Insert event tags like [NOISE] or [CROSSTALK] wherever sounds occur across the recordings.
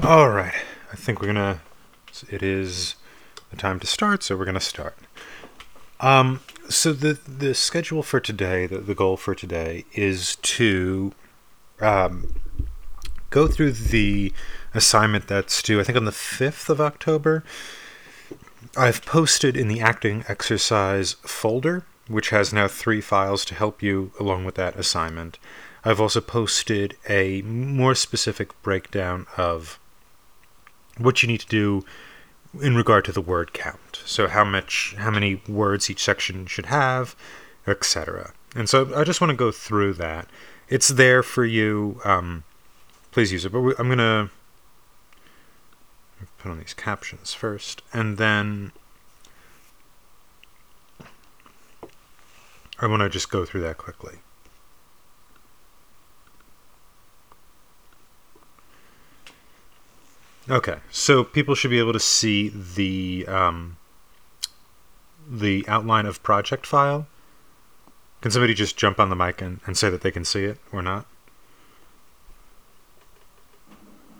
All right. I think we're gonna. It is the time to start, so we're gonna start. Um. So the the schedule for today, the the goal for today, is to, um, go through the assignment that's due. I think on the fifth of October. I've posted in the acting exercise folder, which has now three files to help you along with that assignment. I've also posted a more specific breakdown of what you need to do in regard to the word count. So how much how many words each section should have, etc. And so I just want to go through that. It's there for you. Um, please use it. But we, I'm gonna put on these captions first, and then I want to just go through that quickly. Okay, so people should be able to see the um, the outline of project file. Can somebody just jump on the mic and, and say that they can see it or not?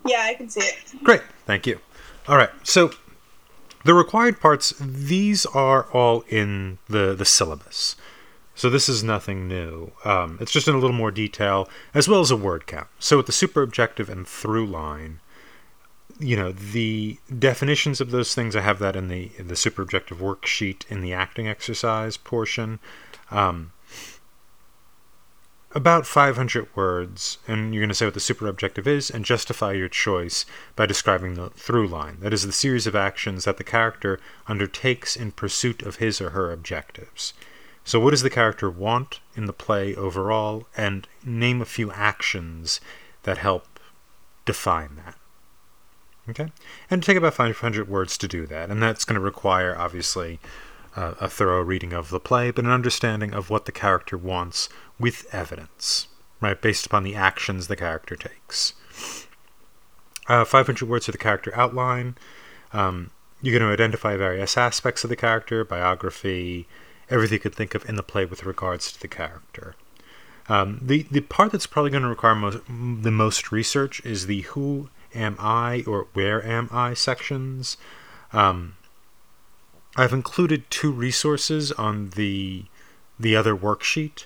Yeah, I can see it. Great, thank you. All right, so the required parts, these are all in the, the syllabus. So this is nothing new. Um, it's just in a little more detail, as well as a word count. So with the super objective and through line, you know, the definitions of those things, I have that in the in the super objective worksheet in the acting exercise portion. Um, about 500 words, and you're going to say what the super objective is and justify your choice by describing the through line. That is the series of actions that the character undertakes in pursuit of his or her objectives. So, what does the character want in the play overall? And name a few actions that help define that. Okay? And take about 500 words to do that. And that's going to require, obviously, uh, a thorough reading of the play, but an understanding of what the character wants with evidence, right? Based upon the actions the character takes. Uh, 500 words for the character outline. Um, you're going to identify various aspects of the character, biography, everything you could think of in the play with regards to the character. Um, the the part that's probably going to require most, the most research is the who am I or where am I sections. Um, I've included two resources on the the other worksheet.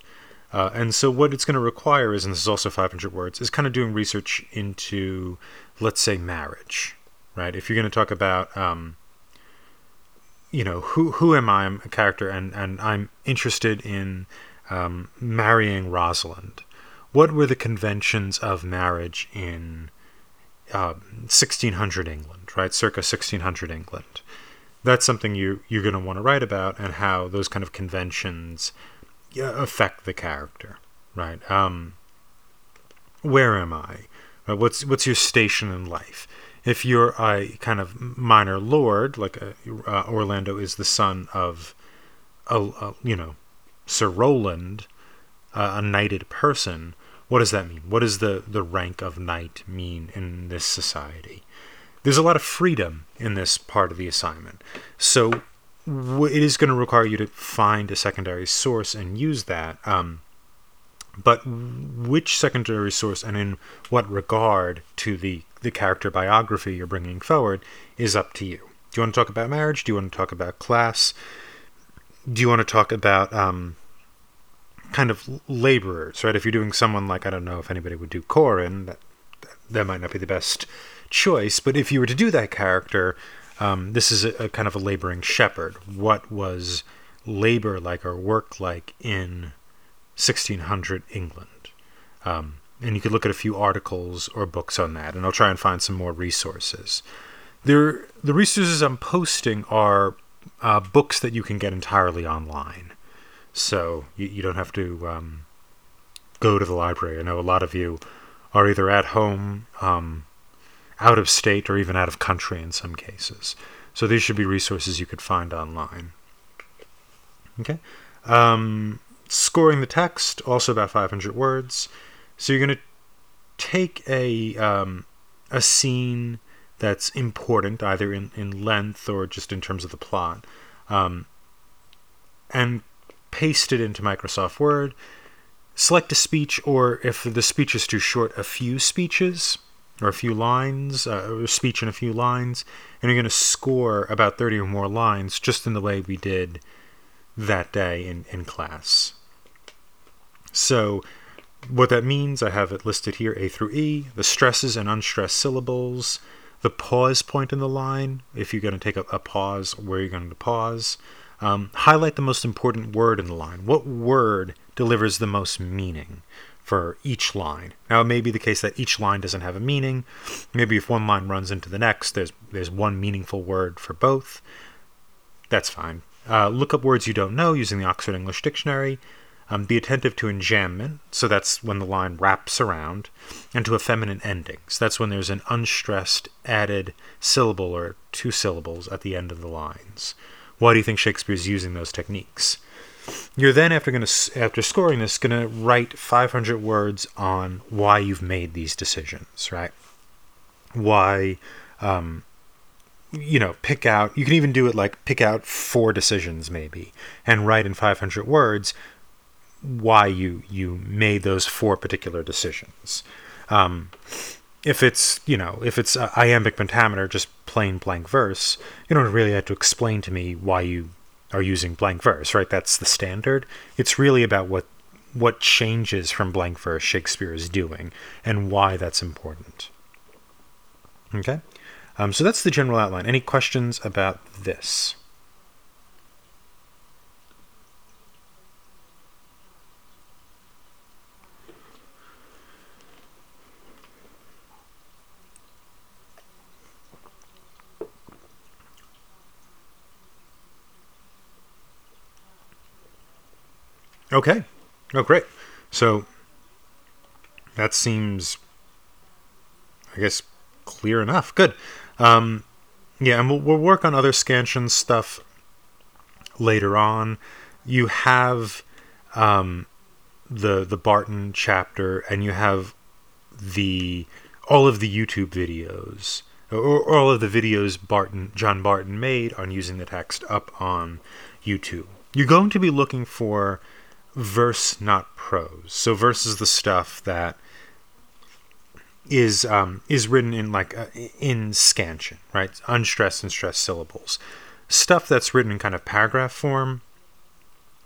Uh, and so what it's going to require is, and this is also 500 words, is kind of doing research into, let's say, marriage, right? If you're going to talk about, um, you know, who who am I? I'm a character, and and I'm interested in um, marrying Rosalind. What were the conventions of marriage in uh, 1600 England, right? Circa 1600 England. That's something you you're going to want to write about, and how those kind of conventions affect the character, right? Um, where am I? Uh, what's what's your station in life? If you're a kind of minor lord, like a, uh, Orlando is the son of, a, a you know, Sir Roland, uh, a knighted person, what does that mean? What does the, the rank of knight mean in this society? There's a lot of freedom in this part of the assignment. So it is going to require you to find a secondary source and use that. Um, but which secondary source and in what regard to the, the character biography you're bringing forward is up to you. Do you want to talk about marriage? Do you want to talk about class? Do you want to talk about um, kind of laborers, right? If you're doing someone like I don't know if anybody would do Corin, that that might not be the best choice. But if you were to do that character, um, this is a, a, kind of a laboring shepherd. What was labor like or work like in 1600 England? Um, and you could look at a few articles or books on that, and I'll try and find some more resources. There, the resources I'm posting are uh, books that you can get entirely online. So you, you don't have to um, go to the library. I know a lot of you are either at home, um, out of state, or even out of country in some cases. So these should be resources you could find online. Okay. Um, scoring the text, also about 500 words. So you're going to take a um, a scene that's important, either in, in length or just in terms of the plot, um, and paste it into Microsoft Word, select a speech, or if the speech is too short, a few speeches, or a few lines, uh, or speech in a few lines, and you're going to score about 30 or more lines just in the way we did that day in, in class. So, what that means, I have it listed here A through E, the stresses and unstressed syllables, the pause point in the line, if you're going to take a, a pause, where you're going to pause. Um, highlight the most important word in the line. What word delivers the most meaning for each line? Now, it may be the case that each line doesn't have a meaning. Maybe if one line runs into the next, there's there's one meaningful word for both. That's fine. Uh, look up words you don't know using the Oxford English Dictionary. Um, be attentive to enjambment, so that's when the line wraps around, and to effeminate endings. That's when there's an unstressed added syllable or two syllables at the end of the lines. Why do you think Shakespeare's using those techniques? You're then after going to after scoring this going to write 500 words on why you've made these decisions, right? Why um, you know, pick out, you can even do it like pick out four decisions maybe and write in 500 words why you you made those four particular decisions. Um, if it's you know if it's iambic pentameter, just plain blank verse, you don't really have to explain to me why you are using blank verse, right? That's the standard. It's really about what what changes from blank verse Shakespeare is doing and why that's important. Okay, um, so that's the general outline. Any questions about this? Okay. Oh, great. So that seems, I guess, clear enough. Good. Um, yeah, and we'll, we'll work on other scansion stuff later on. You have um, the the Barton chapter, and you have the all of the YouTube videos, or, or all of the videos Barton John Barton made on using the text up on YouTube. You're going to be looking for verse, not prose. So verse is the stuff that is um, is written in like uh, in scansion, right? Unstressed and stressed syllables. Stuff that's written in kind of paragraph form.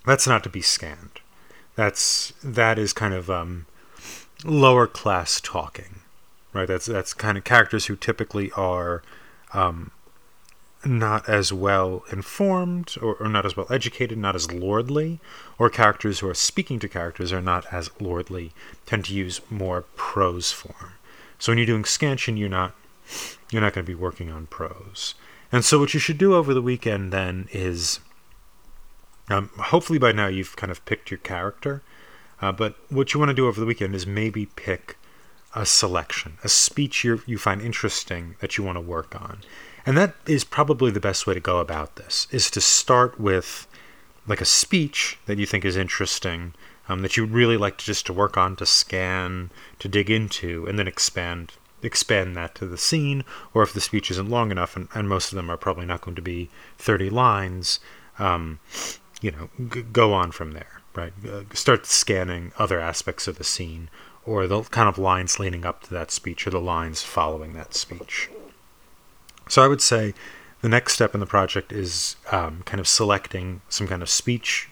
That's not to be scanned. That's that is kind of um, lower class talking, right? That's that's kind of characters who typically are um, not as well informed or, or, not as well educated, not as lordly, or characters who are speaking to characters are not as lordly, tend to use more prose form. So when you're doing scansion, you're not you're not going to be working on prose. And so what you should do over the weekend then is, um, hopefully by now you've kind of picked your character, uh, but what you want to do over the weekend is maybe pick a selection, a speech you you find interesting that you want to work on. And that is probably the best way to go about this, is to start with like a speech that you think is interesting, um, that you would really like to just to work on, to scan, to dig into, and then expand expand that to the scene. Or if the speech isn't long enough, and, and most of them are probably not going to be 30 lines, um, you know, g- go on from there, right? Uh, start scanning other aspects of the scene, or the kind of lines leading up to that speech, or the lines following that speech. So I would say the next step in the project is um, kind of selecting some kind of speech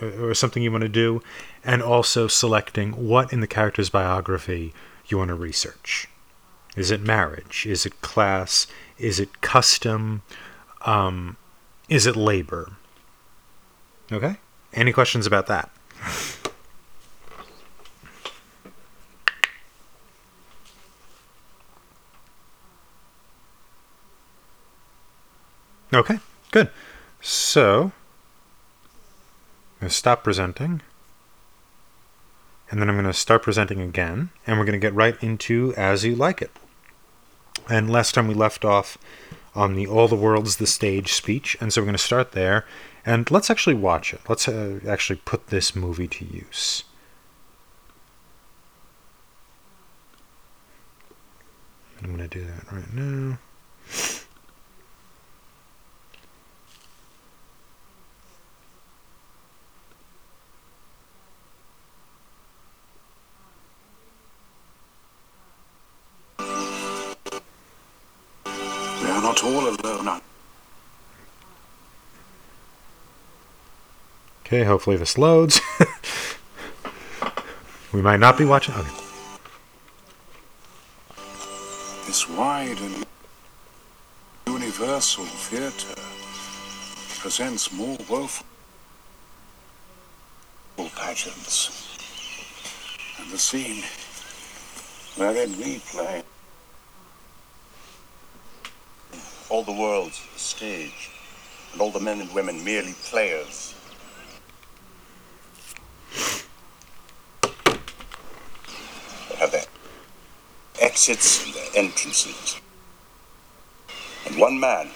uh, or something you want to do, and also selecting what in the character's biography you want to research. Is it marriage? Is it class? Is it custom? Um, is it labor? Okay? Any questions about that? [LAUGHS] Okay, good. So, I'm going to stop presenting. And then I'm going to start presenting again. And we're going to get right into As You Like It. And last time we left off on the All the World's the Stage speech. And so we're going to start there. And let's actually watch it. Let's uh, actually put this movie to use. I'm going to do that right now. Okay, hopefully this loads. [LAUGHS] we might not be watching. Okay. This wide and universal theatre presents more woeful pageants. And the scene wherein we play. All the world's a stage, and all the men and women merely players. They have their exits and their entrances. And one man,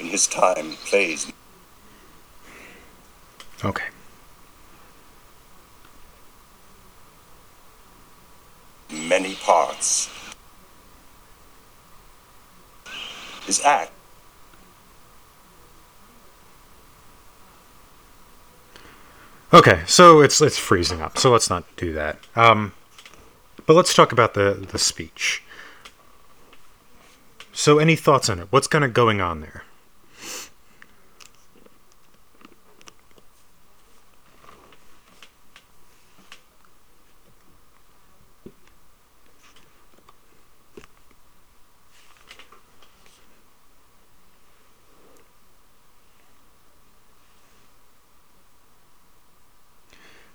in his time, plays Okay. many parts. His act Okay, so it's it's freezing up. So let's not do that. Um, but let's talk about the the speech. So, any thoughts on it? What's kind of going on there?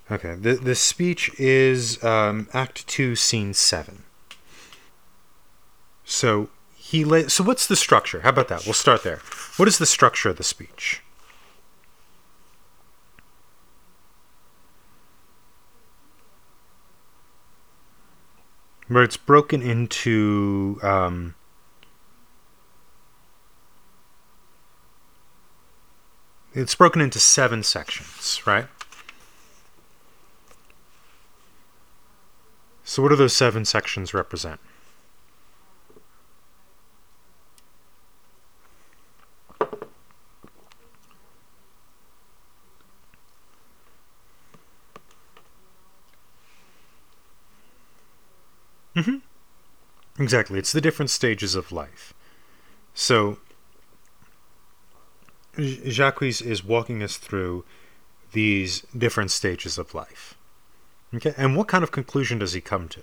Okay, the the speech is um, Act Two, Scene Seven. So he la- So what's the structure? How about that? We'll start there. What is the structure of the speech? Where it's broken into. Um, it's broken into seven sections, right? So, what do those seven sections represent? hmm Exactly. It's the different stages of life. So, Jacques is walking us through these different stages of life. Okay, and what kind of conclusion does he come to?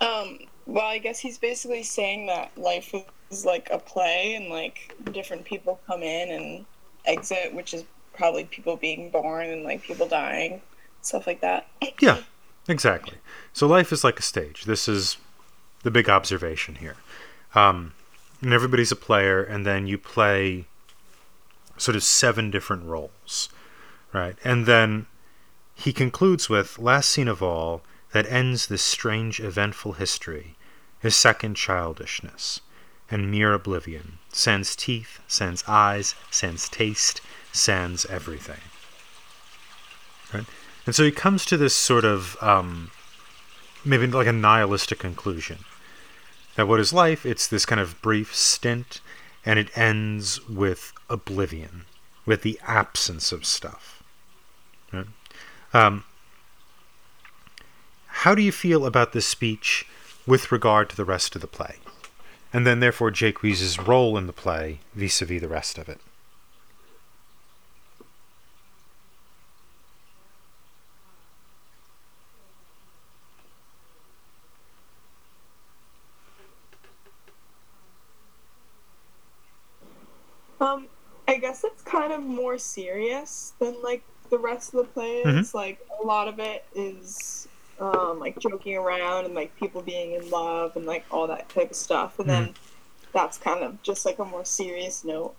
Um, well, I guess he's basically saying that life is like a play and like different people come in and exit, which is probably people being born and like people dying, stuff like that. Yeah, exactly. So life is like a stage. This is the big observation here. Um, and everybody's a player, and then you play sort of seven different roles, right? And then he concludes with last scene of all that ends this strange, eventful history his second childishness and mere oblivion, sans teeth, sans eyes, sans taste, sans everything. Right? And so he comes to this sort of um, maybe like a nihilistic conclusion that what is life? It's this kind of brief stint, and it ends with oblivion, with the absence of stuff. Right? Um, how do you feel about this speech with regard to the rest of the play? And then, therefore, Jaques role in the play vis a vis the rest of it. Um, I guess it's kind of more serious than like the rest of the play. Mhm. Like a lot of it is um, like joking around and like people being in love and like all that type of stuff. And then that's kind of just like a more serious note.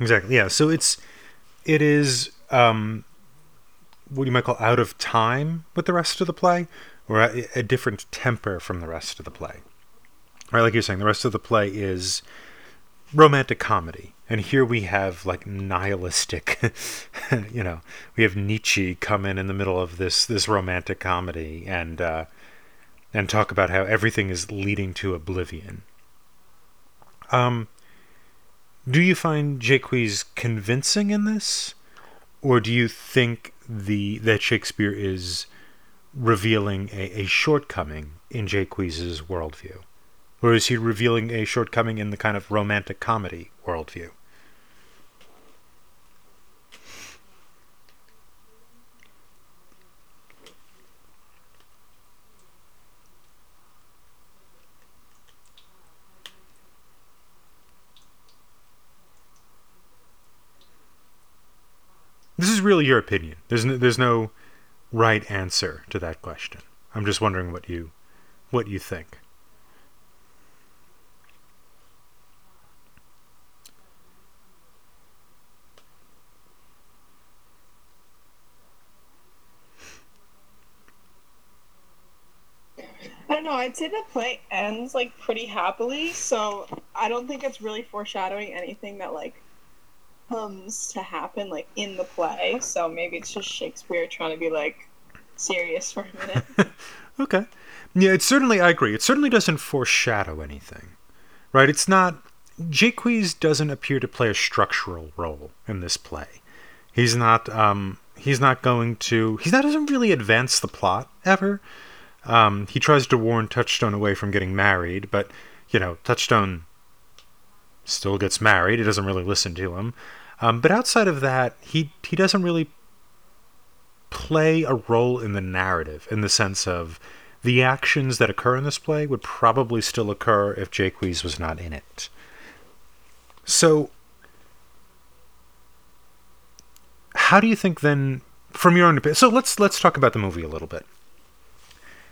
Exactly. Yeah. So it's it is um, what you might call out of time with the rest of the play, or a, a different temper from the rest of the play. Right, like you're saying, the rest of the play is romantic comedy, and here we have like nihilistic, [LAUGHS] you know, we have Nietzsche come in in the middle of this this romantic comedy and uh, and talk about how everything is leading to oblivion. Um, do you find Jaques convincing in this, or do you think the that Shakespeare is revealing a, a shortcoming in Jaques's worldview? Or is he revealing a shortcoming in the kind of romantic comedy worldview? Really your opinion. There's no, there's no right answer to that question. I'm just wondering what you what you think. I don't know. I'd say the play ends like pretty happily, so I don't think it's really foreshadowing anything that like comes to happen like in the play. So maybe it's just Shakespeare trying to be like serious for a minute. [LAUGHS] okay. Yeah, it certainly I agree. It certainly doesn't foreshadow anything. Right? It's not Jaques doesn't appear to play a structural role in this play. He's not um he's not going to he's not doesn't really advance the plot ever. Um, he tries to warn Touchstone away from getting married, but you know, Touchstone still gets married. He doesn't really listen to him. Um, but outside of that, he he doesn't really play a role in the narrative in the sense of the actions that occur in this play would probably still occur if Jaques was not in it. So, how do you think then, from your own opinion? So let's let's talk about the movie a little bit.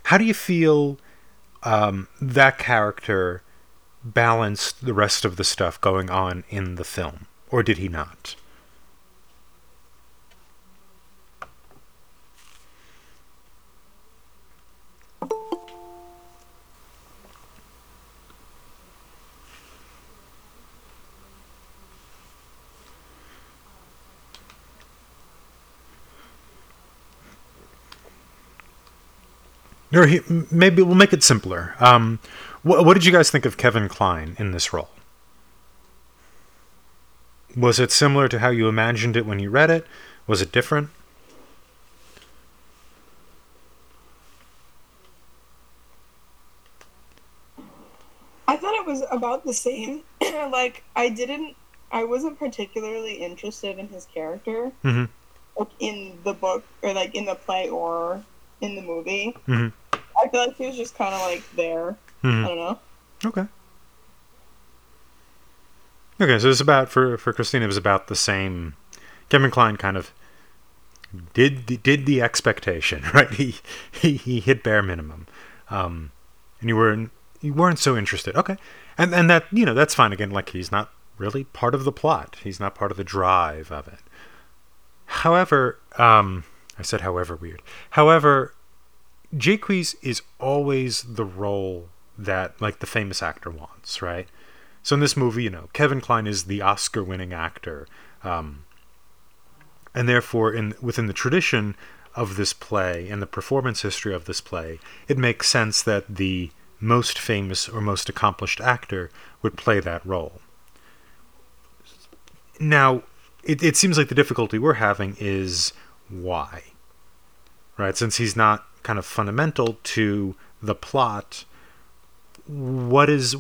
How do you feel um, that character balanced the rest of the stuff going on in the film? Or did he not? Or he, maybe we'll make it simpler. Um, what, what did you guys think of Kevin Kline in this role? Was it similar to how you imagined it when you read it? Was it different? I thought it was about the same. [CLEARS THROAT] like I didn't I wasn't particularly interested in his character. Mm-hmm. Like in the book or like in the play or in the movie. Mm-hmm. I feel like he was just kind of like there. Mm-hmm. I don't know. Okay. Okay, so it's about for for Christina. It was about the same. Kevin Kline kind of did did the expectation [LAUGHS] right. He he, he hit bare minimum, um, and you weren't you weren't so interested. Okay, and and that you know that's fine. Again, like he's not really part of the plot. He's not part of the drive of it. However, um, I said however weird. However, Jaques is always the role that like the famous actor wants, right? So in this movie, you know, Kevin Kline is the Oscar-winning actor, um, and therefore, in within the tradition of this play and the performance history of this play, it makes sense that the most famous or most accomplished actor would play that role. Now, it, it seems like the difficulty we're having is why, right? Since he's not kind of fundamental to the plot, what is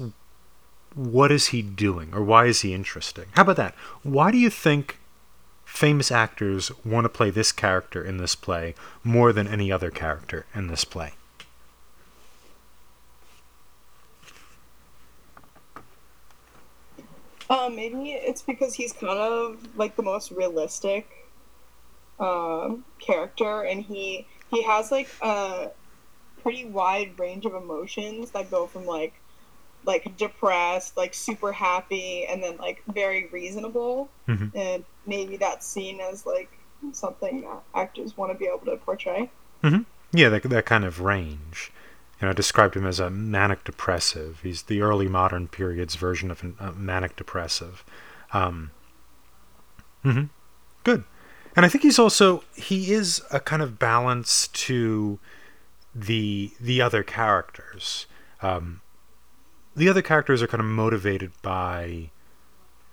what is he doing or why is he interesting? How about that? Why do you think famous actors want to play this character in this play more than any other character in this play? Um, maybe it's because he's kind of like the most realistic um, character, and he he has like a pretty wide range of emotions that go from like like depressed, like super happy, and then like very reasonable. Mhm. And maybe that's seen as like something that actors want to be able to portray. Yeah, that, that kind of range. You know, I described him as a manic depressive. He's the early modern period's version of a manic depressive. Um, hmm Good. And I think he's also he is a kind of balance to the the other characters. Um, the other characters are kind of motivated by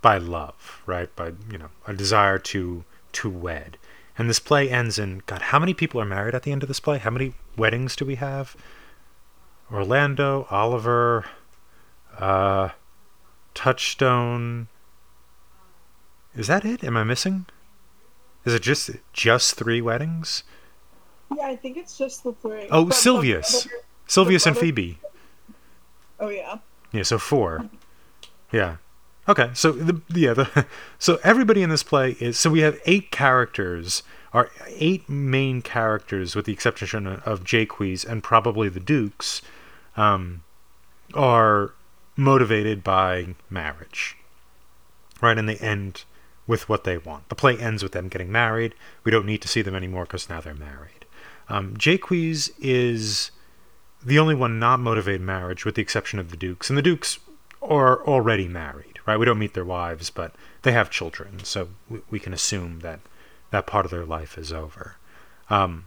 by love, right? By you know a desire to to wed. And this play ends in God. How many people are married at the end of this play? How many weddings do we have? Orlando, Oliver, uh, Touchstone. Is that it? Am I missing? Is it just just three weddings? Yeah, I think it's just the three. Oh, But the Silvius, brother- Silvius and brother- Phoebe. Oh yeah. Yeah, so four. Yeah. Okay, so the yeah the [LAUGHS] so everybody in this play is so we have eight characters, are eight main characters with the exception of Jaques and probably the Dukes, um, are motivated by marriage, right? And they end with what they want. The play ends with them getting married. We don't need to see them anymore because now they're married. Um, Jaques is the only one not motivated marriage, with the exception of the Dukes. And the Dukes are already married, right? We don't meet their wives, but they have children, so we, we can assume that that part of their life is over. Um,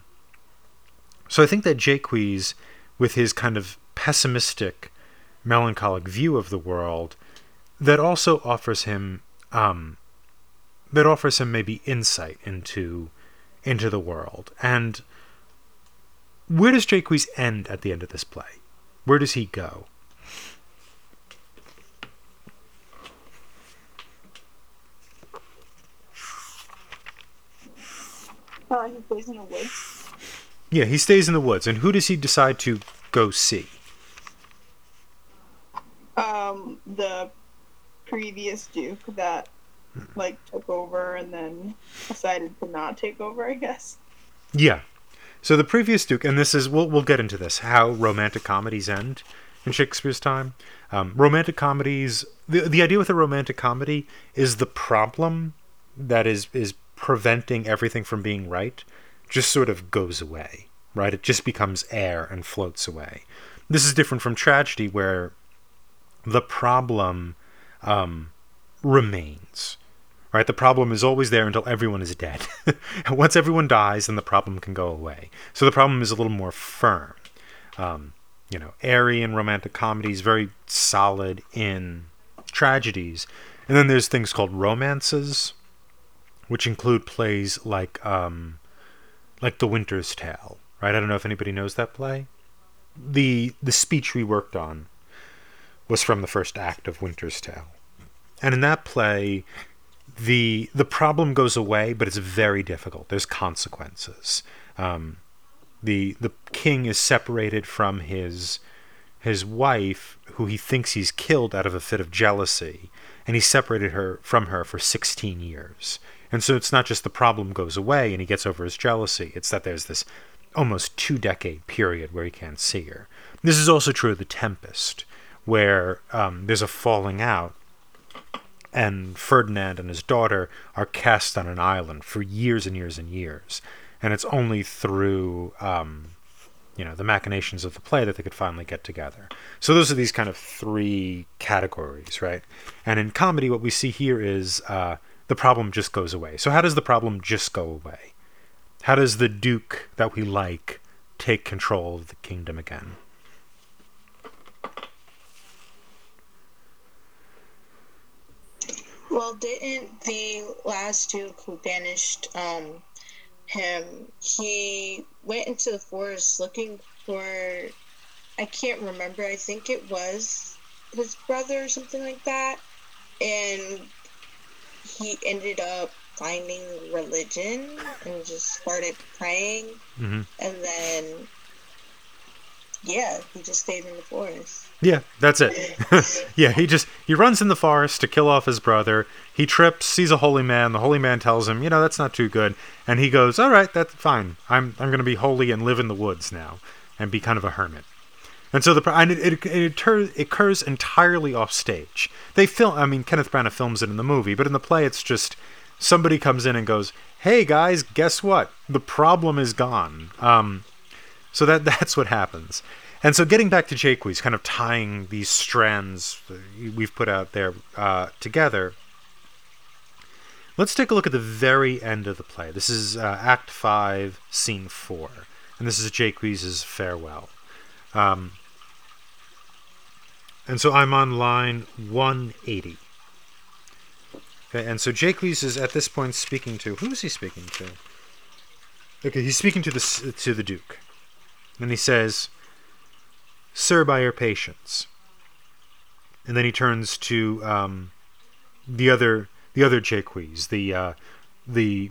so I think that Jaques, with his kind of pessimistic, melancholic view of the world, that also offers him um, that offers him maybe insight into into the world and where does Jaques end at the end of this play? Where does he go? Uh, he plays in the woods. Yeah, he stays in the woods. And who does he decide to go see? Um, the previous duke that like took over and then decided to not take over. I guess. Yeah. So the previous Duke, and this is we'll we'll get into this how romantic comedies end in Shakespeare's time. Um, romantic comedies. The the idea with a romantic comedy is the problem that is is preventing everything from being right just sort of goes away. Right. It just becomes air and floats away. This is different from tragedy where the problem um, remains right? The problem is always there until everyone is dead. [LAUGHS] Once everyone dies, then the problem can go away. So the problem is a little more firm. Um, you know, airy in romantic comedies, very solid in tragedies. And then there's things called romances, which include plays like um, like The Winter's Tale, right? I don't know if anybody knows that play. The the speech we worked on was from the first act of Winter's Tale. And in that play, the the problem goes away, but it's very difficult. There's consequences. Um, the the king is separated from his his wife, who he thinks he's killed out of a fit of jealousy, and he separated her from her for 16 years. And so it's not just the problem goes away and he gets over his jealousy; it's that there's this almost two decade period where he can't see her. This is also true of the Tempest, where um, there's a falling out and Ferdinand and his daughter are cast on an island for years and years and years. And it's only through, um, you know, the machinations of the play that they could finally get together. So those are these kind of three categories, right? And in comedy, what we see here is uh, the problem just goes away. So how does the problem just go away? How does the Duke that we like take control of the kingdom again? Well, didn't the last Duke who banished um, him, he went into the forest looking for, I can't remember, I think it was his brother or something like that. And he ended up finding religion and just started praying. Mhm. And then, yeah, he just stayed in the forest. Yeah, that's it. [LAUGHS] yeah, he just he runs in the forest to kill off his brother. He trips, sees a holy man. The holy man tells him, you know, that's not too good, and he goes, "All right, that's fine. I'm I'm going to be holy and live in the woods now, and be kind of a hermit." And so the and it it, it, it occurs entirely off stage. They film. I mean, Kenneth Branagh films it in the movie, but in the play, it's just somebody comes in and goes, "Hey guys, guess what? The problem is gone." Um, so that [LAUGHS] that's what happens. And so getting back to Jaques, kind of tying these strands we've put out there uh, together, let's take a look at the very end of the play. This is uh, Act 5, Scene 4. And this is Jaques' farewell. Um, and so I'm on line 180. Okay, and so Jaques is at this point speaking to who is he speaking to? Okay, he's speaking to the to the Duke, and he says, "Sir, by your patience." And then he turns to um, the other the other Jaques, the uh, the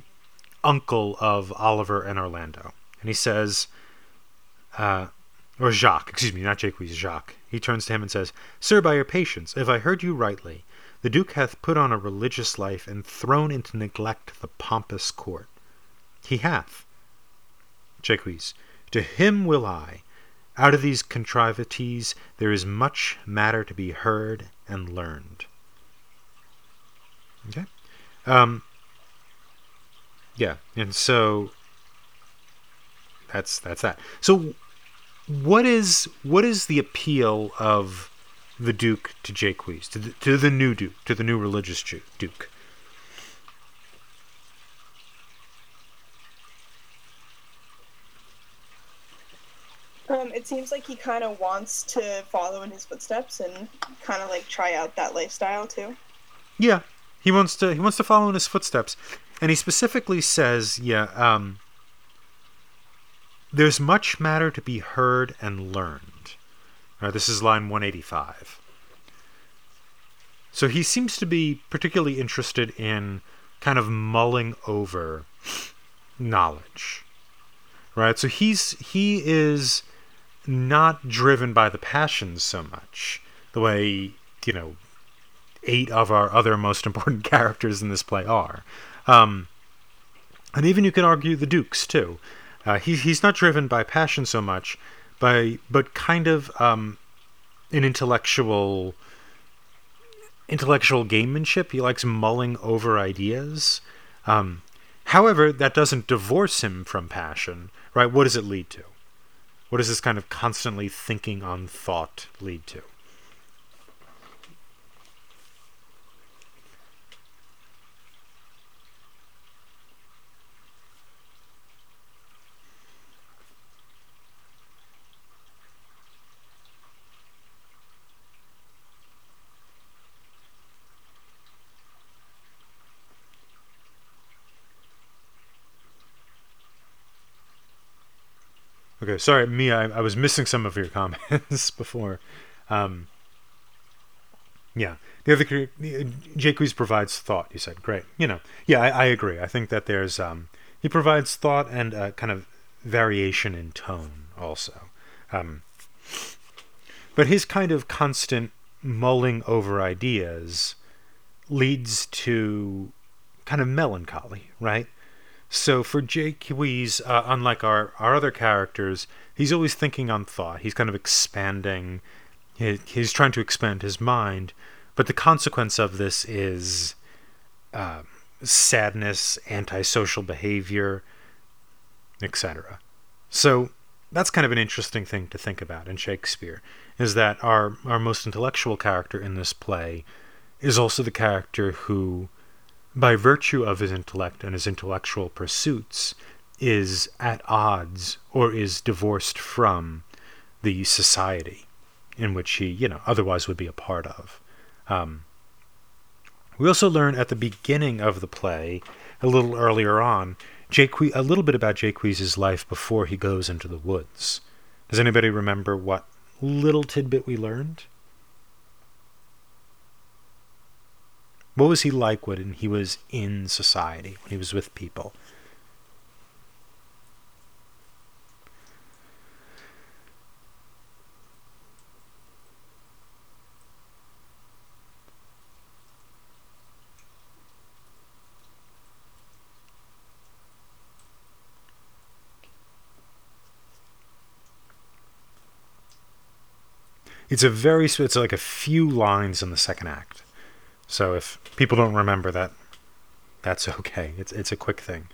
uncle of Oliver and Orlando, and he says, uh, or Jacques, excuse me, not Jaques, Jacques. He turns to him and says, Sir, by your patience, if I heard you rightly, the Duke hath put on a religious life and thrown into neglect the pompous court. He hath. Jaques, to him will I. Out of these convertites there is much matter to be heard and learned. Okay? Um, yeah, and so that's that's that. So what is what is the appeal of the Duke to Jaques, to the, to the new Duke, to the new religious Duke? Um, it seems like he kind of wants to follow in his footsteps and kind of like try out that lifestyle too. Yeah, he wants to he wants to follow in his footsteps, and he specifically says, yeah, um, there's much matter to be heard and learned. Right, this is line 185. So he seems to be particularly interested in kind of mulling over knowledge. Right? So he's he is not driven by the passions so much the way, you know, eight of our other most [LAUGHS] important characters in this play are. Um, and even you can argue the dukes too. Uh, he, he's not driven by passion so much, by but kind of um, an intellectual intellectual gamemanship. He likes mulling over ideas. Um, however, that doesn't divorce him from passion, right? What does it lead to? What does this kind of constantly thinking on thought lead to? Okay, sorry, me. I, I was missing some of your [LAUGHS] comments before. Um, yeah, the other Jaques provides thought. You said great. You know, yeah, I, I agree. I think that there's um, he provides thought and uh, kind of variation in tone also. Um, but his kind of constant mulling over ideas leads to kind of melancholy, right? So for Jaques, uh, unlike our, our other characters, he's always thinking on thought. He's kind of expanding. He, he's trying to expand his mind, but the consequence of this is uh, sadness, antisocial behavior, etc. So that's kind of an interesting thing to think about in Shakespeare. Is that our our most intellectual character in this play is also the character who by virtue of his intellect and his intellectual pursuits, is at odds or is divorced from the society in which he, you know, otherwise would be a part of. Um, we also learn at the beginning of the play, a little earlier on, Jaques, a little bit about Jaques' life before he goes into the woods. Does anybody remember what little tidbit we learned? What was he like when he was in society, when he was with people? It's a very it's like a few lines in the second act. So if people don't remember that, that's [LAUGHS] okay. It's it's a quick thing.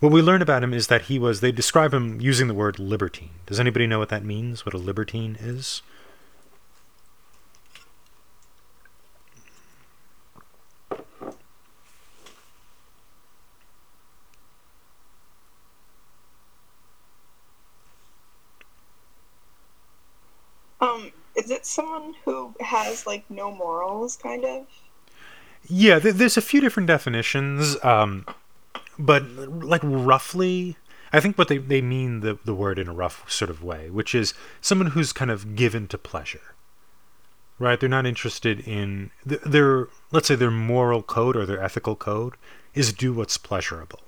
What we learn about him is that he was they describe him using the word libertine. Does anybody know what that means? What a libertine is? Um, is it someone who has like no morals, kind of? Yeah, th- there's a few different definitions, um, but like roughly, I think what they, they mean the, the word in a rough sort of way, which is someone who's kind of given to pleasure. Right? They're not interested in th- their, let's say, their moral code or their ethical code is do what's pleasurable.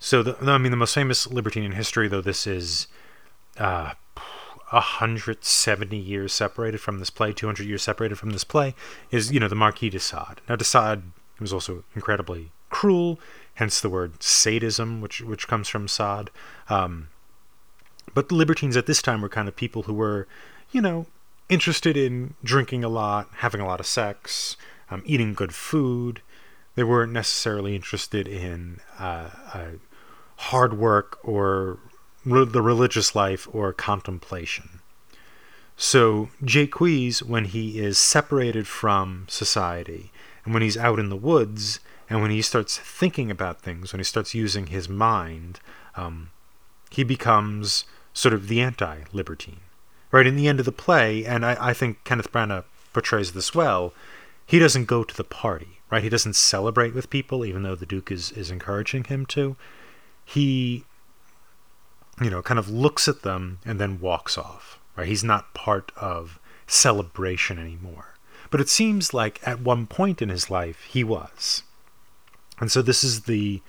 So, the, I mean, the most famous libertine in history, though this is uh, 170 years separated from this play, 200 years separated from this play, is, you know, the Marquis de Sade. Now, de Sade was also incredibly cruel, hence the word sadism, which, which comes from Sade. Um, but the libertines at this time were kind of people who were, you know, interested in drinking a lot, having a lot of sex, um, eating good food. They weren't necessarily interested in uh, uh, hard work or re- the religious life or contemplation. So, Jaques, when he is separated from society and when he's out in the woods and when he starts thinking about things, when he starts using his mind, um, he becomes sort of the anti libertine. Right in the end of the play, and I, I think Kenneth Branagh portrays this well, he doesn't go to the party, right? He doesn't celebrate with people, even though the Duke is, is encouraging him to. He you know, kind of looks at them and then walks off. Right? He's not part of celebration anymore. But it seems like at one point in his life he was. And so this is the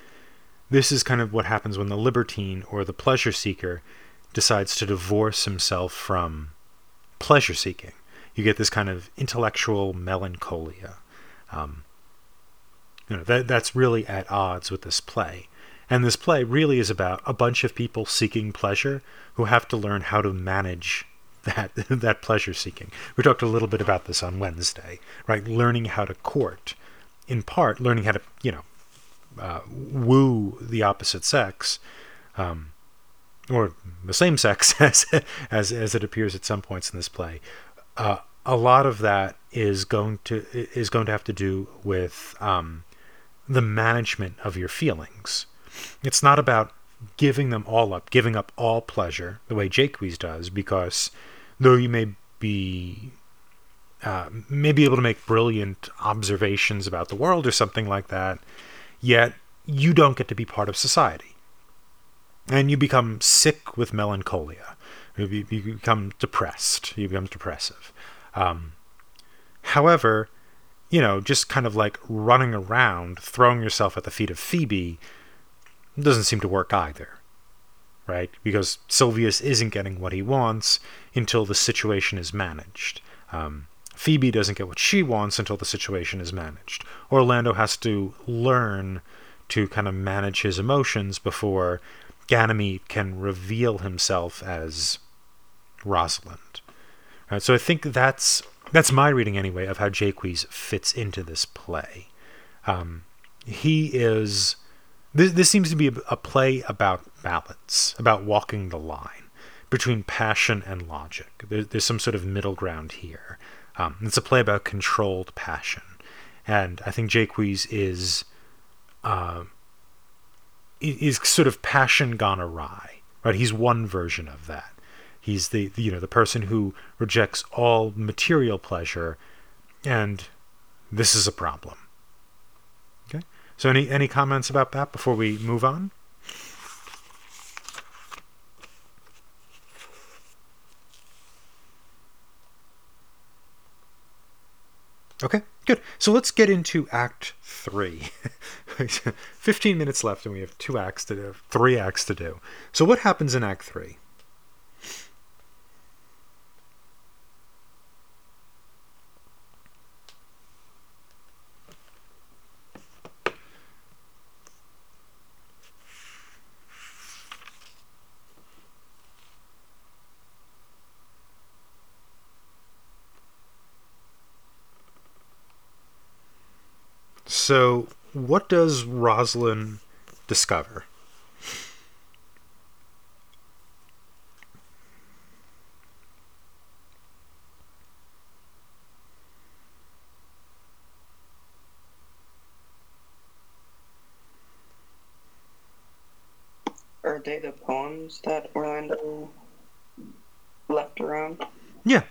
this is kind of what happens when the libertine or the pleasure seeker decides to divorce himself from pleasure seeking. You get this kind of intellectual melancholia. Um, you know that that's really at odds with this play. And this play really is about a bunch of people seeking pleasure who have to learn how to manage that [LAUGHS] that pleasure seeking. We talked a little bit about this on Wednesday, right? Learning how to court, in part, learning how to you know uh, woo the opposite sex, um, or the same sex [LAUGHS] as as as it appears at some points in this play. Uh, a lot of that is going to is going to have to do with um, the management of your feelings it's not about giving them all up, giving up all pleasure, the way Jaques does, because though you may be uh, may be able to make brilliant observations about the world or something like that, yet you don't get to be part of society. And you become sick with melancholia. You, you become depressed. You become depressive. Um, however, you know, just kind of like running around, throwing yourself at the feet of Phoebe doesn't seem to work either. Right? Because Silvius isn't getting what he wants until the situation is managed. Um, Phoebe doesn't get what she wants until the situation is managed. Orlando has to learn to kind of manage his emotions before Ganymede can reveal himself as Rosalind. Right, so I think that's that's my reading anyway of how Jaques fits into this play. Um, he is this, this seems to be a, play about balance, about walking the line between passion and logic. There, there's some sort of middle ground here. Um, it's a play about controlled passion, and I think Jaques is uh, is sort of passion gone awry. Right, he's one version of that. He's the you know the person who rejects all material pleasure, and this is a problem. So, any any comments about that before we move on? Okay, good. So let's get into Act Three. [LAUGHS] Fifteen minutes left, and we have two acts to do, three acts to do. So what happens in Act Three? So, what does Rosalind discover? Are they the poems that Orlando left around? Yeah,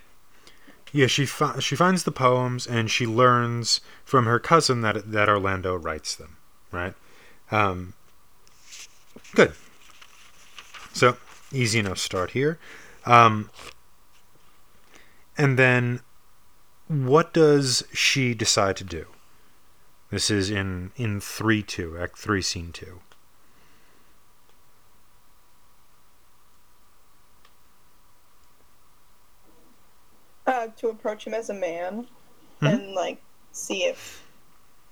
yeah, she fi- she finds the poems and she learns from her cousin that that Orlando writes them, right? Um, good. So easy enough start here, um, and then what does she decide to do? This is in in three two Act three Scene two. To approach him as a man Mhm. and like see if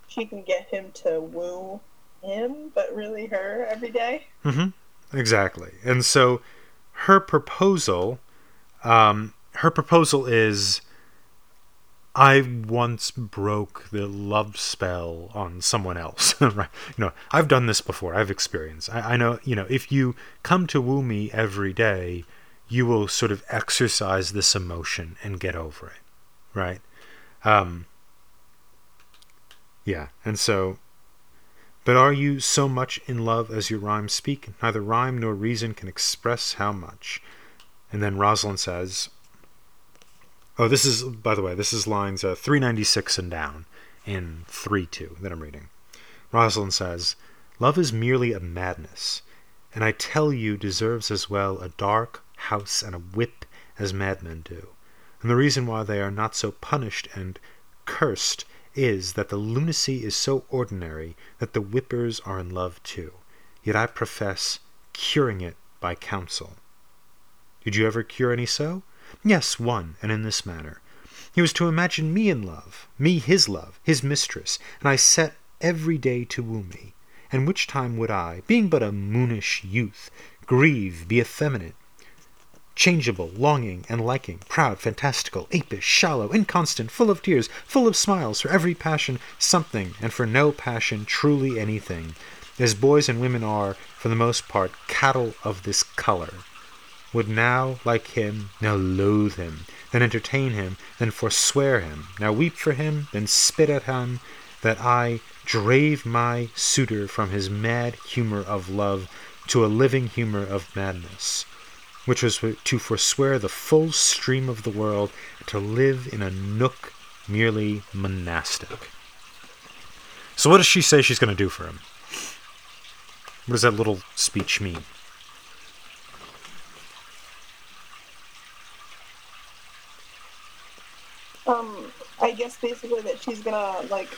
she can get him to woo him, but really her every day. Mm-hmm. Exactly. And so her proposal, um, her proposal is I once broke the love spell on someone else. [LAUGHS] right? You know, I've done this before. I've experienced. I, I know, you know, if you come to woo me every day, you will sort of exercise this emotion and get over it. Right? Um, yeah. And so but are you so much in love as your rhymes speak? Neither rhyme nor reason can express how much. And then Rosalind says, Oh, this is, by the way, this is lines uh, 396 and down in 3 2 that I'm reading. Rosalind says, Love is merely a madness, and I tell you deserves as well a dark house and a whip as madmen do. And the reason why they are not so punished and cursed is that the lunacy is so ordinary that the whippers are in love too. Yet I profess curing it by counsel. Did you ever cure any so? Yes, one, and in this manner. He was to imagine me in love, me his love, his mistress, and I set every day to woo me. And which time would I, being but a moonish youth, grieve, be effeminate, changeable, longing, and liking, proud, fantastical, apish, shallow, inconstant, full of tears, full of smiles, for every passion something, and for no passion truly anything, as boys and women are, for the most part, cattle of this color, would now like him, now loathe him, then entertain him, then forswear him, now weep for him, then spit at him, that I drave my suitor from his mad humor of love to a living humor of madness which was to forswear the full stream of the world, and to live in a nook merely monastic. So, what does she say she's going to do for him? What does that little speech mean? Um, I guess basically that she's gonna like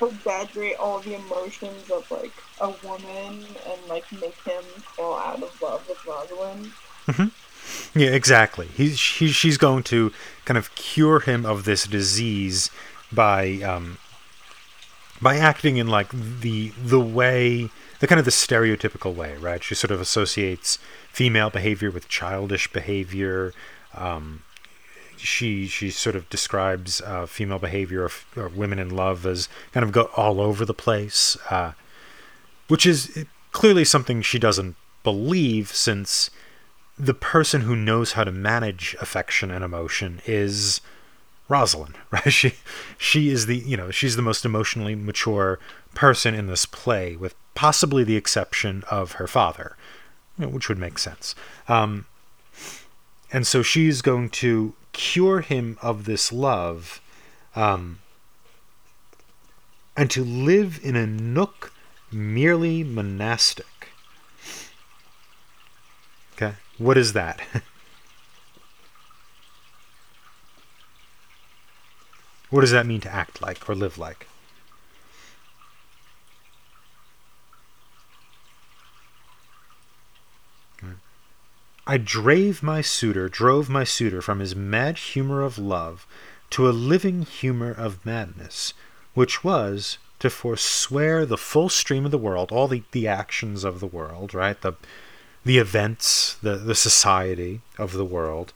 exaggerate all the emotions of like a woman and like make him fall out of love with Rosalind. Yeah, exactly. He's she, she's going to kind of cure him of this disease by um, by acting in like the the way the kind of the stereotypical way, right? She sort of associates female behavior with childish behavior. Um, she she sort of describes uh, female behavior of or women in love as kind of go all over the place, uh, which is clearly something she doesn't believe since the person who knows how to manage affection and emotion is Rosalind, [LAUGHS] right? She she is the you know she's the most emotionally mature person in this play, with possibly the exception of her father, which would make sense. Um, and so she's going to cure him of this love, um, and to live in a nook merely monastic. Okay, what is that? [LAUGHS] what does that mean to act like or live like? I drave my suitor, drove my suitor from his mad humor of love to a living humor of madness, which was to forswear the full stream of the world, all the, the actions of the world, right? The the events, the, the society of the world,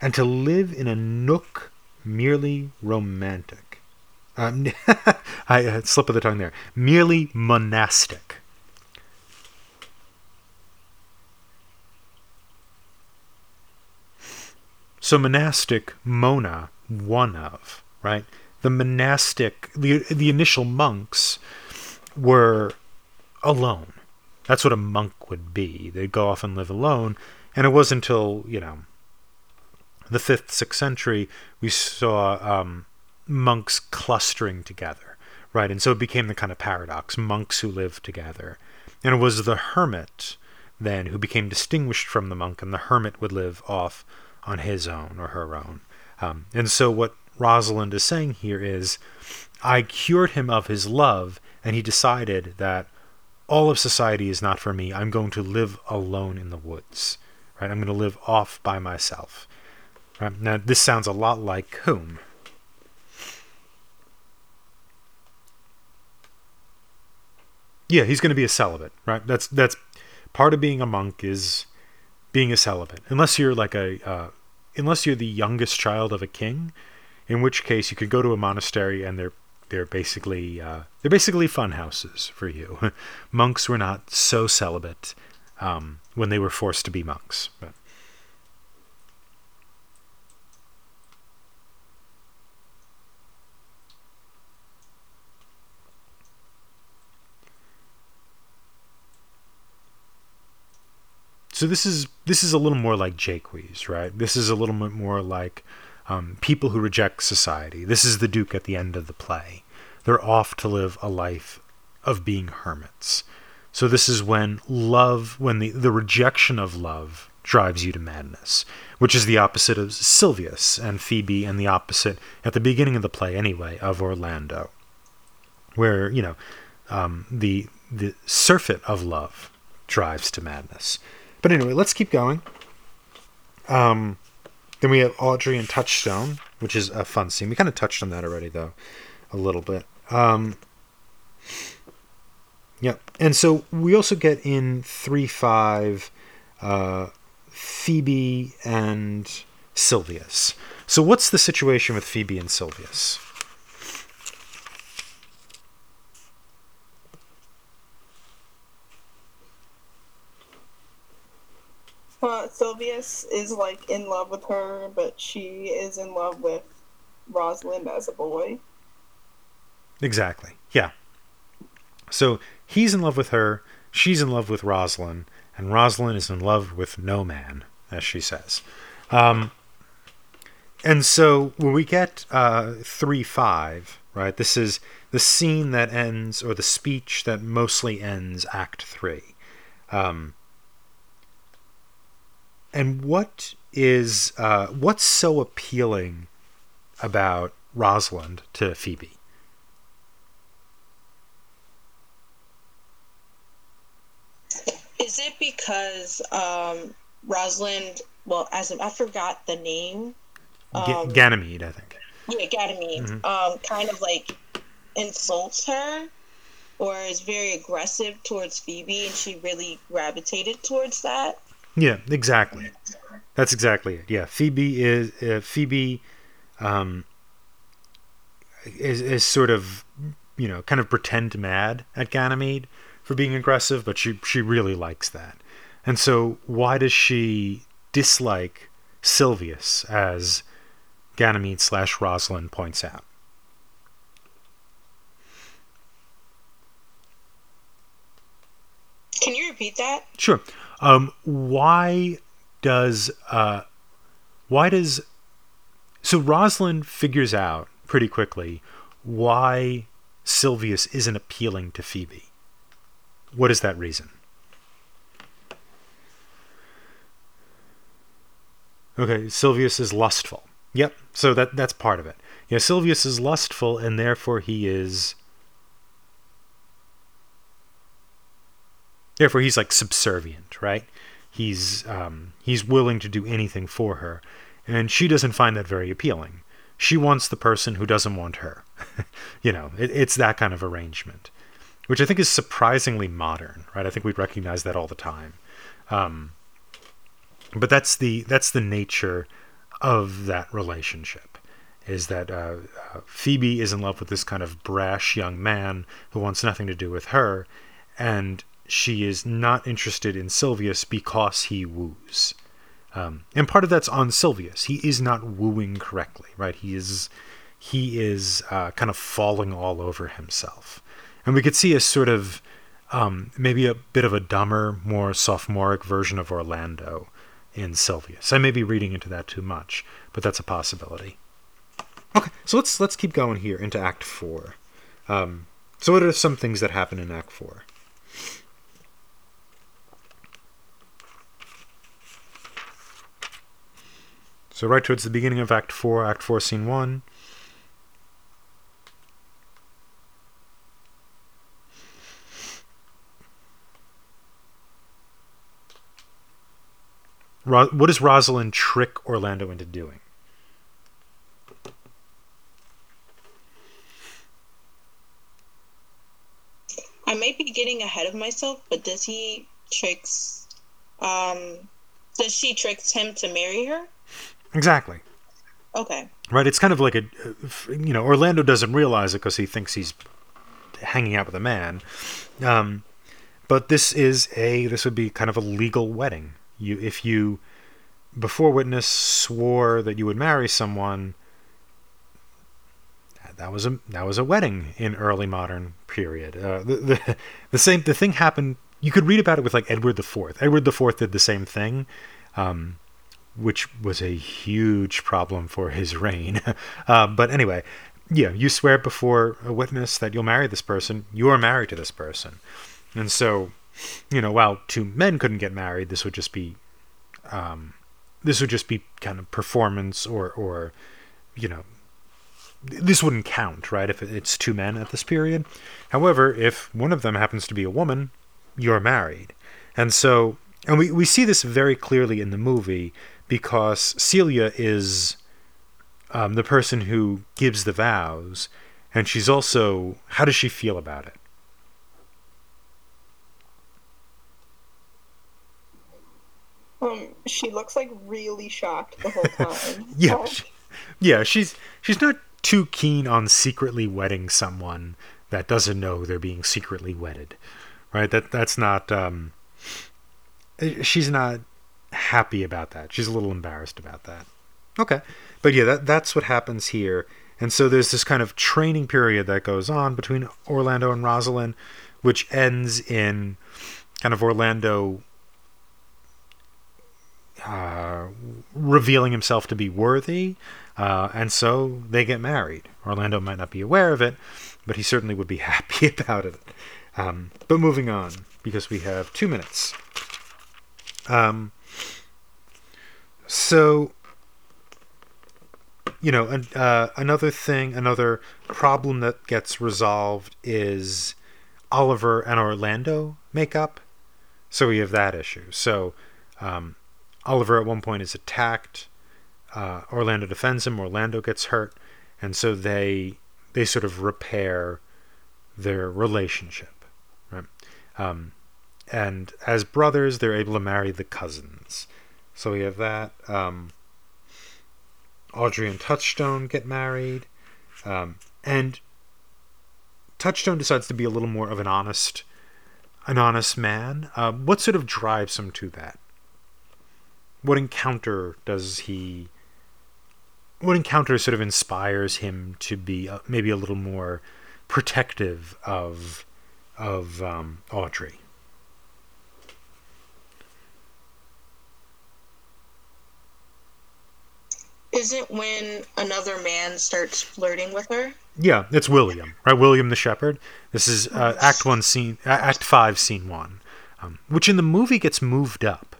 and to live in a nook merely romantic. Um, [LAUGHS] I uh, slip of the tongue there. Merely monastic. So monastic, mona, one of, right? The monastic, the the initial monks were alone. That's what a monk would be. They'd go off and live alone, and it wasn't until you know the fifth, sixth century, we saw um, monks clustering together, right? And so it became the kind of paradox monks who live together. And it was the hermit then who became distinguished from the monk, and the hermit would live off on his own or her own. Um, and so what Rosalind is saying here is I cured him of his love, and he decided that all of society is not for me. I'm going to live alone in the woods. Right? I'm going to live off by myself. Right? Now this sounds a lot like whom? Yeah, he's going to be a celibate, right? That's that's part of being a monk is being a celibate. Unless you're like a uh, unless you're the youngest child of a king, in which case you could go to a monastery and they're they're basically uh, they're basically fun houses for you. [LAUGHS] monks were not so celibate um, when they were forced to be monks. But. So this is this is a little more like Jaques, right? This is a little bit more like um, people who reject society. This is the Duke at the end of the play. They're off to live a life of being hermits. So this is when love, when the, the rejection of love drives you to madness, which is the opposite of Silvius and Phoebe, and the opposite at the beginning of the play anyway of Orlando, where you know um, the the surfeit of love drives to madness. But anyway, let's keep going. Um, then we have Audrey and Touchstone, which is a fun scene. We kind of touched on that already, though, a little bit. Um, yeah, And so we also get in 3 5 uh, Phoebe and Silvius. So, what's the situation with Phoebe and Silvius? Uh, Silvius is like in love with her, but she is in love with Rosalind as a boy. Exactly. Yeah. So he's in love with her, she's in love with Rosalind, and Rosalind is in love with no man, as she says. Um, and so when we get uh, 3 5, right, this is the scene that ends, or the speech that mostly ends Act 3. Um, and what is uh, what's so appealing about Rosalind to Phoebe? Is it because um, Rosalind? Well, as I forgot the name. Um, Ganymede, I think. Yeah, Ganymede. Mm-hmm. Um, kind of like insults her, or is very aggressive towards Phoebe, and she really gravitated towards that. Yeah, exactly. That's exactly it. Yeah, Phoebe is uh, Phoebe um, is is sort of you know kind of pretend mad at Ganymede for being aggressive, but she she really likes that. And so why does she dislike Silvius as Ganymede slash Rosalind points out? Can you repeat that? Sure. Um, why does uh, why does so Rosalind figures out pretty quickly why Silvius isn't appealing to Phoebe. What is that reason? Okay, Silvius is lustful. Yep, so that that's part of it. Yeah, Silvius is lustful and therefore he is Therefore, he's like subservient, right? He's um, he's willing to do anything for her, and she doesn't find that very appealing. She wants the person who doesn't want her. [LAUGHS] you know, it, it's that kind of arrangement, which I think is surprisingly modern, right? I think we'd recognize that all the time. Um, but that's the that's the nature of that relationship is that uh, uh, Phoebe is in love with this kind of brash young man who wants nothing to do with her, and she is not interested in Silvius because he woos. Um, and part of that's on Silvius. He is not wooing correctly, right? He is he is uh, kind of falling all over himself, and we could see a sort of um, maybe a bit of a dumber, more sophomoric version of Orlando in Silvius. I may be reading into that too much, but that's a possibility. Okay, so let's let's keep going here into Act Four. Um, so, what are some things that happen in Act Four? So, right towards the beginning of Act Four, Act Four, Scene One. Ro- what does Rosalind trick Orlando into doing? I might be getting ahead of myself, but does he tricks? Um, does she tricks him to marry her? Exactly. Okay. Right. It's kind of like a, you know, Orlando doesn't realize it because he thinks he's hanging out with a man. Um, but this is a this would be kind of a legal wedding. You if you before witness swore that you would marry someone that was a that was a wedding in early modern period. Uh, the, the the same the thing happened. You could read about it with like Edward Fourth. Edward Fourth did the same thing, um, which was a huge problem for his reign. [LAUGHS] uh, but anyway, yeah, you swear before a witness that you'll marry this person. You are married to this person, and so you know while two men couldn't get married, this would just be um, this would just be kind of performance or or you know this wouldn't count, right? If it's two men at this period. However, if one of them happens to be a woman, you're married. And so, and we, we see this very clearly in the movie because Celia is um, the person who gives the vows, and she's also, how does she feel about it? Um, she looks like really shocked the whole [LAUGHS] time. yeah, Oh, she- yeah, she's she's not too keen on secretly wedding someone that doesn't know they're being secretly wedded, right? That that's not. Um, eh, she's not happy about that. She's a little embarrassed about that. Okay, but yeah, that that's what happens here. And so there's this kind of training period that goes on between Orlando and Rosalind, which ends in kind of Orlando uh, revealing himself to be worthy, uh, and so they get married. Orlando might not be aware of it, but he certainly would be [LAUGHS] happy about it. Um, but moving on, because we have two minutes. Um, so, you know, an, uh, another thing, another problem that gets resolved is Oliver and Orlando make up. So we have that issue. So, um, Oliver at one point is attacked. Uh, Orlando defends him. Orlando gets hurt, and so they they sort of repair their relationship, right? Um, and as brothers, they're able to marry the cousins. So we have that. Um, Audrey and Touchstone get married, um, and Touchstone decides to be a little more of an honest, an honest man. Uh, what sort of drives him to that? What encounter does he what encounter sort of inspires him to be uh, maybe a little more protective of of um, Audrey? Isn't when another man starts flirting with her? Yeah, it's William, right? William the Shepherd. This is uh, Act One, Scene uh, Act Five, Scene One, um, which in the movie gets moved up.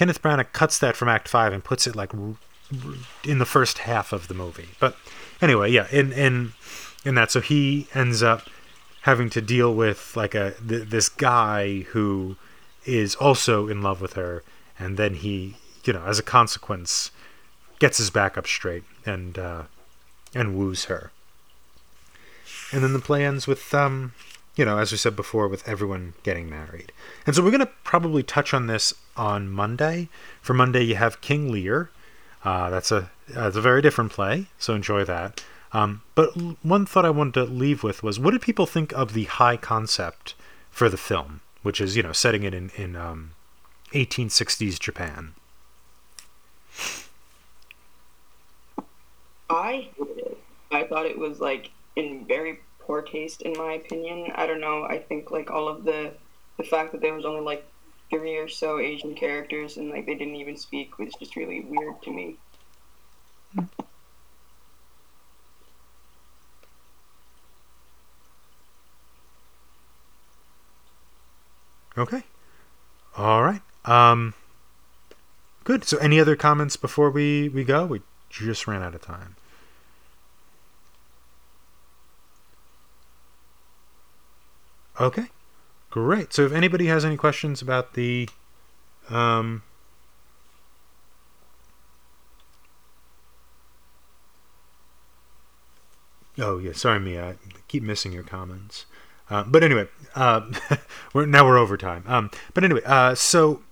Kenneth Branagh cuts that from Act Five and puts it like in the first half of the movie. But anyway, yeah, in in in that, so he ends up having to deal with like a th- this guy who is also in love with her, and then he, you know, as a consequence, gets his back up straight and uh, and woos her. And then the play ends with, um, you know, as we said before, with everyone getting married. And so we're going to probably touch on this on Monday. For Monday, you have King Lear. Uh, that's a that's a very different play, so enjoy that. Um, but one thought I wanted to leave with was, what did people think of the high concept for the film, which is you know setting it in in um, 1860s Japan? I. I thought it was like in very poor taste, in my opinion. I don't know. I think like all of the the fact that there was only like three or so Asian characters and like they didn't even speak was just really weird to me. Okay. All right. Um, good. So, any other comments before we, we go? We just ran out of time. Okay. Great. So, if anybody has any questions about the. Um, oh, yeah. Sorry, Mia. I keep missing your comments. Uh, but anyway, uh, [LAUGHS] we're now we're over time. Um, but anyway, uh, so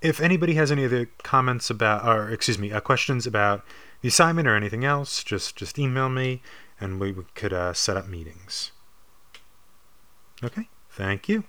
if anybody has any other comments about, or excuse me, uh, questions about the assignment or anything else, just just email me, and we, could uh, set up meetings. Okay, thank you.